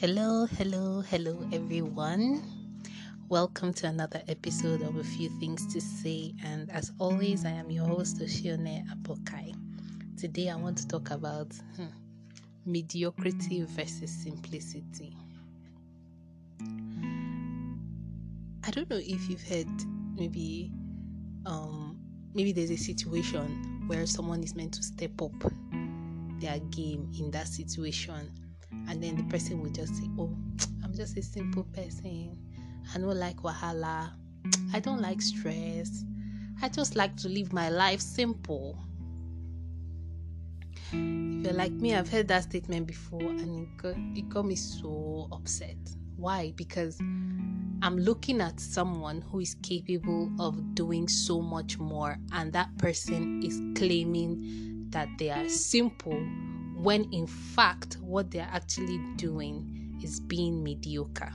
Hello, hello, hello, everyone. Welcome to another episode of A Few Things to Say. And as always, I am your host, Oshione Apokai. Today, I want to talk about hmm, mediocrity versus simplicity. I don't know if you've heard maybe um, maybe there's a situation where someone is meant to step up their game in that situation and then the person will just say oh i'm just a simple person. I don't like wahala. I don't like stress. I just like to live my life simple. If you're like me i've heard that statement before and it got, it got me so upset. Why? Because i'm looking at someone who is capable of doing so much more and that person is claiming that they are simple when in fact what they're actually doing is being mediocre.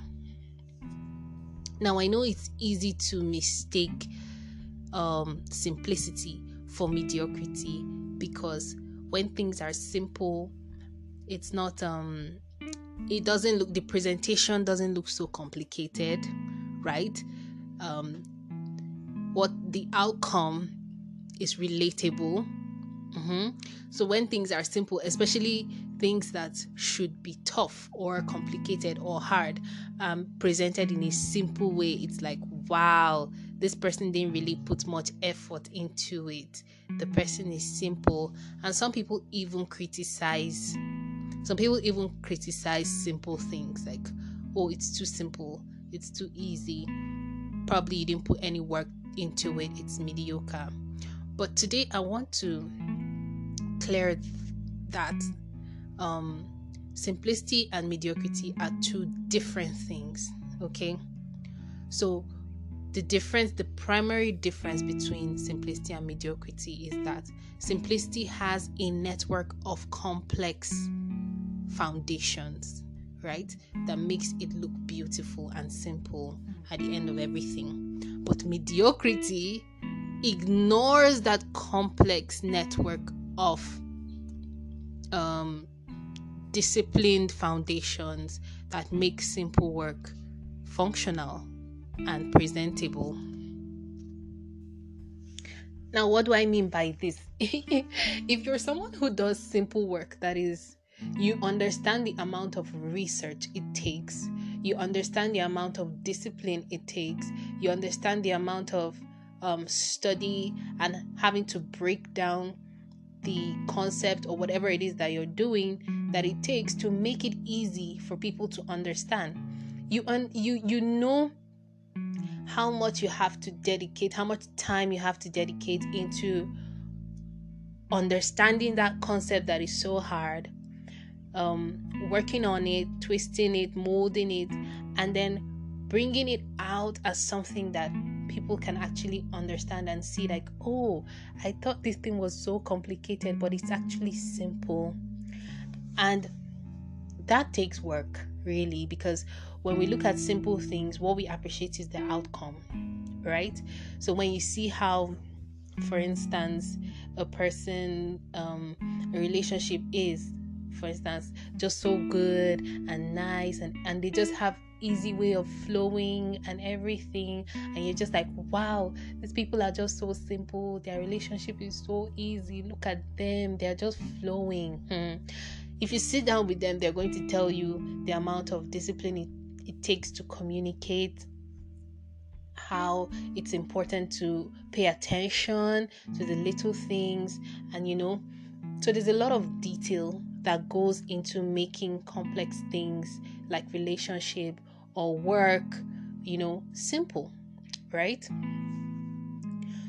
Now, I know it's easy to mistake um, simplicity for mediocrity because when things are simple, it's not, um, it doesn't look, the presentation doesn't look so complicated, right? Um, what the outcome is relatable Mm-hmm. So when things are simple, especially things that should be tough or complicated or hard, um, presented in a simple way, it's like, wow, this person didn't really put much effort into it. The person is simple. And some people even criticize, some people even criticize simple things like, oh, it's too simple, it's too easy. Probably you didn't put any work into it, it's mediocre. But today I want to clear that um, simplicity and mediocrity are two different things. Okay, so the difference, the primary difference between simplicity and mediocrity is that simplicity has a network of complex foundations, right? That makes it look beautiful and simple at the end of everything. But mediocrity ignores that complex network of um, disciplined foundations that make simple work functional and presentable. Now, what do I mean by this? if you're someone who does simple work, that is, you understand the amount of research it takes, you understand the amount of discipline it takes, you understand the amount of um, study and having to break down the concept or whatever it is that you're doing that it takes to make it easy for people to understand. You un- you you know how much you have to dedicate how much time you have to dedicate into understanding that concept that is so hard um, working on it twisting it molding it and then bringing it out as something that people can actually understand and see like oh i thought this thing was so complicated but it's actually simple. And that takes work really because when we look at simple things what we appreciate is the outcome right? So when you see how for instance a person um, a relationship is for instance just so good and nice and and they just have easy way of flowing and everything. And you're just like wow these people are just so simple. Their relationship is so easy. Look at them. They're just flowing. Hmm. if you sit down with them they're going to tell you the amount of discipline it, it takes to communicate how it's important to pay attention to the little things. And you know so there's a lot of detail that goes into making complex things like relationship or work, you know, simple, right?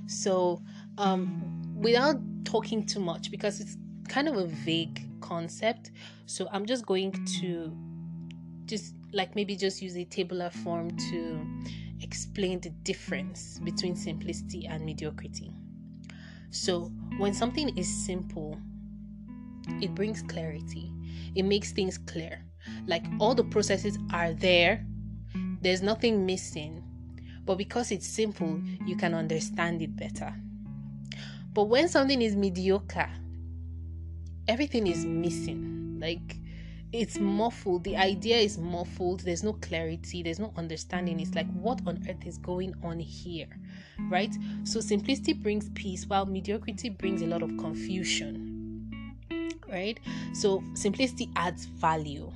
So, um, without talking too much, because it's kind of a vague concept, so I'm just going to just like maybe just use a tabular form to explain the difference between simplicity and mediocrity. So, when something is simple, it brings clarity, it makes things clear. Like all the processes are there there's nothing missing, but because it's simple, you can understand it better. But when something is mediocre, everything is missing. Like it's muffled. The idea is muffled. There's no clarity. There's no understanding. It's like what on earth is going on here right? So simplicity brings peace while mediocrity brings a lot of confusion right? So simplicity adds value.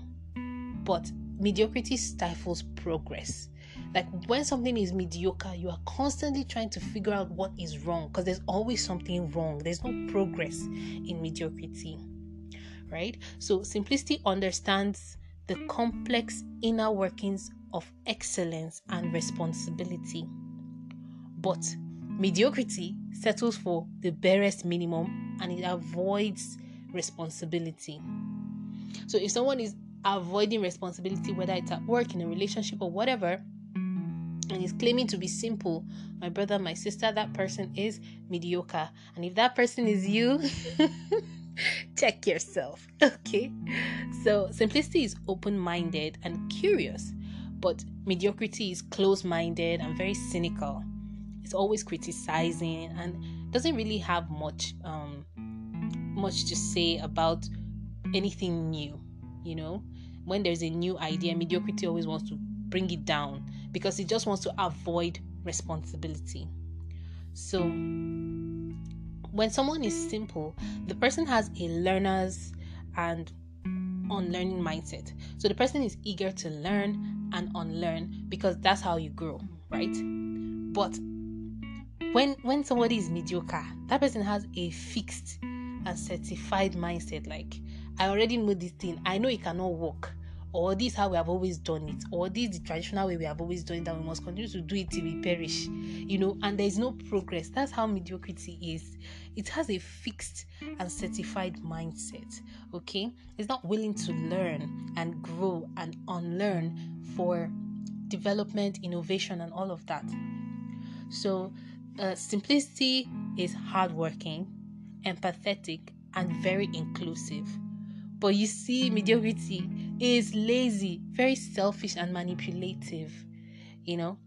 But mediocrity stifles progress like when something is mediocre you are constantly trying to figure out what is wrong because there's always something wrong there's no progress in mediocrity right? So simplicity understands the complex inner workings of excellence and responsibility. But mediocrity settles for the barest minimum and it avoids responsibility. So if someone is avoiding responsibility, whether it's at work, in a relationship, or whatever, and is claiming to be simple, my brother, my sister, that person is mediocre. And if that person is you, check yourself. Okay. So simplicity is open minded and curious, but mediocrity is close minded and very cynical. It's always criticizing and doesn't really have much um much to say about anything new, you know. When there's a new idea, mediocrity always wants to bring it down because it just wants to avoid responsibility. So when someone is simple, the person has a learner's and unlearning mindset. So the person is eager to learn and unlearn because that's how you grow, right? But when when somebody is mediocre, that person has a fixed and certified mindset like I already know this thing. I know it cannot work or this how we have always done it, or this the traditional way we have always done it, that we must continue to do it till we perish, you know, and there is no progress. That's how mediocrity is. It has a fixed and certified mindset, okay? It's not willing to learn and grow and unlearn for development, innovation, and all of that. So, uh, simplicity is hardworking, empathetic, and very inclusive. But you see, mediocrity mm. is lazy, very selfish, and manipulative. You know,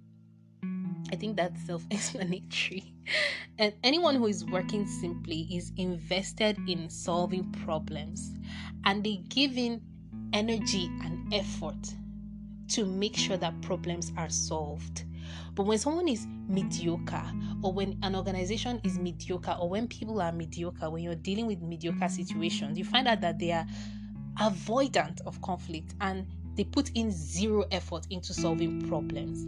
I think that's self explanatory. and anyone who is working simply is invested in solving problems and they give in energy and effort to make sure that problems are solved. But when someone is mediocre, or when an organization is mediocre, or when people are mediocre, when you're dealing with mediocre situations, you find out that they are avoidant of conflict and they put in zero effort into solving problems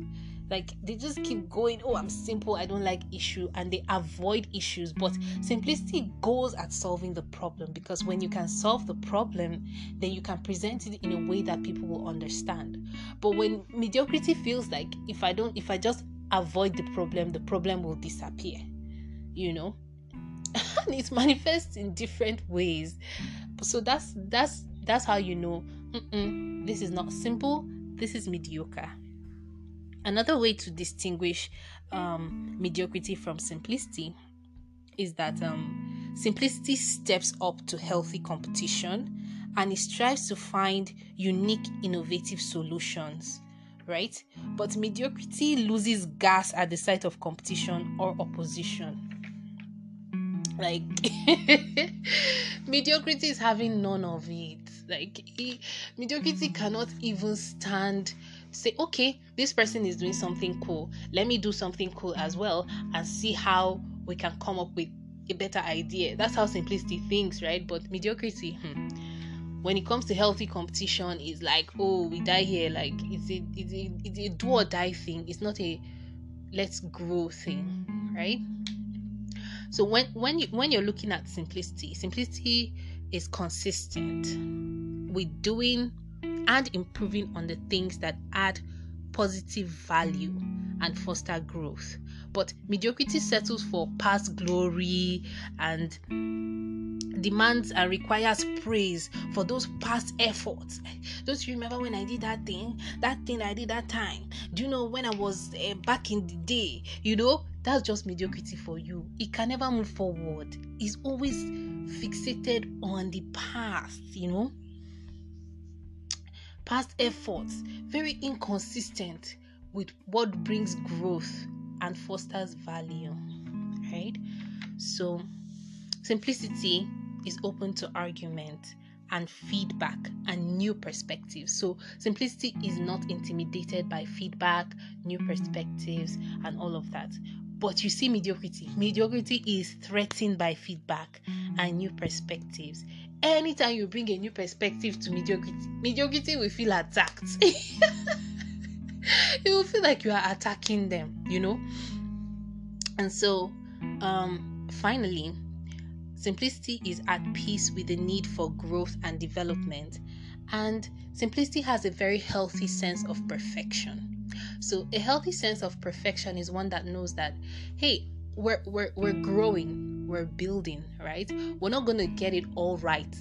like they just keep going oh i'm simple i don't like issue and they avoid issues. But simplicity goes at solving the problem because when you can solve the problem then you can present it in a way that people will understand. But when mediocrity feels like if i don't if i just avoid the problem the problem will disappear you know? And it manifests in different ways. So that's that's that's how you know this is not simple, this is mediocre. Another way to distinguish um, mediocrity from simplicity is that um, simplicity steps up to healthy competition and it strives to find unique, innovative solutions, right? But mediocrity loses gas at the sight of competition or opposition. Like, mediocrity is having none of it. Like, he, mediocrity cannot even stand say, okay, this person is doing something cool. Let me do something cool as well and see how we can come up with a better idea. That's how simplicity thinks, right? But mediocrity, hmm, when it comes to healthy competition, is like, oh, we die here. Like, it's a, it's a, it's a do or die thing. It's not a let's grow thing, right? So when when you when you're looking at simplicity, simplicity is consistent with doing and improving on the things that add positive value and foster growth. But mediocrity settles for past glory and demands and requires praise for those past efforts. Don't you remember when I did that thing? That thing I did that time. Do you know when I was uh, back in the day? You know, that's just mediocrity for you. It can never move forward. It's always fixated on the past, you know. Past efforts, very inconsistent with what brings growth and fosters value, right? So, simplicity is open to argument and feedback and new perspectives. So, simplicity is not intimidated by feedback, new perspectives, and all of that. But you see, mediocrity. Mediocrity is threatened by feedback and new perspectives. Anytime you bring a new perspective to mediocrity, mediocrity will feel attacked. it will feel like you are attacking them, you know? And so, um, finally, simplicity is at peace with the need for growth and development. And simplicity has a very healthy sense of perfection. So, a healthy sense of perfection is one that knows that, hey, we're, we're, we're growing, we're building, right? We're not going to get it all right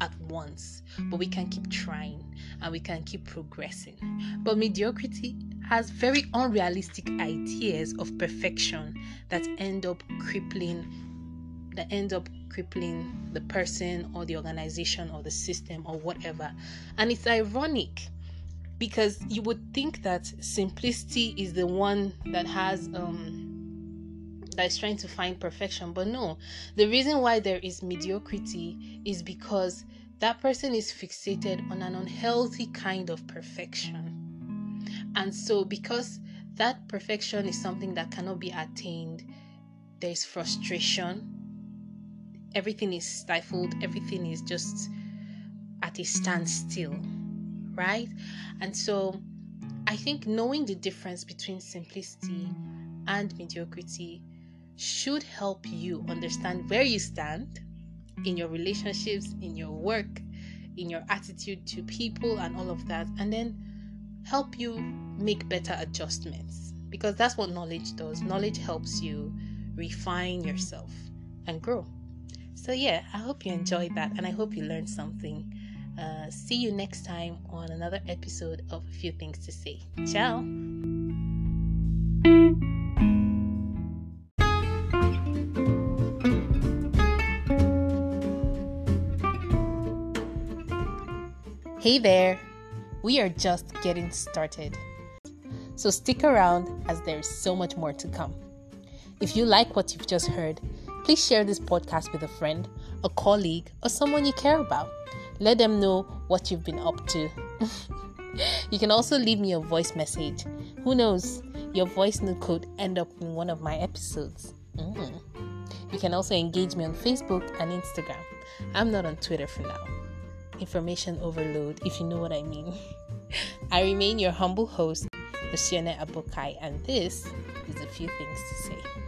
at once, but we can keep trying and we can keep progressing. But mediocrity has very unrealistic ideas of perfection that end up crippling that end up crippling the person or the organization or the system or whatever. And it's ironic because you would think that simplicity is the one that has um that is trying to find perfection but no the reason why there is mediocrity is because that person is fixated on an unhealthy kind of perfection and so, because that perfection is something that cannot be attained, there is frustration. Everything is stifled, everything is just at a standstill, right? And so, I think knowing the difference between simplicity and mediocrity should help you understand where you stand in your relationships, in your work, in your attitude to people, and all of that. And then help you make better adjustments because that's what knowledge does. Knowledge helps you refine yourself and grow. So, yeah, I hope you enjoyed that and I hope you learned something. Uh, see you next time on another episode of A Few Things to Say. Ciao. Hey there. We are just getting started. So stick around as there is so much more to come. If you like what you've just heard, please share this podcast with a friend, a colleague, or someone you care about. Let them know what you've been up to. you can also leave me a voice message. Who knows, your voice note could end up in one of my episodes. Mm. You can also engage me on Facebook and Instagram. I'm not on Twitter for now information overload, if you know what I mean. I remain your humble host, Luciana Abokai, and this is a few things to say.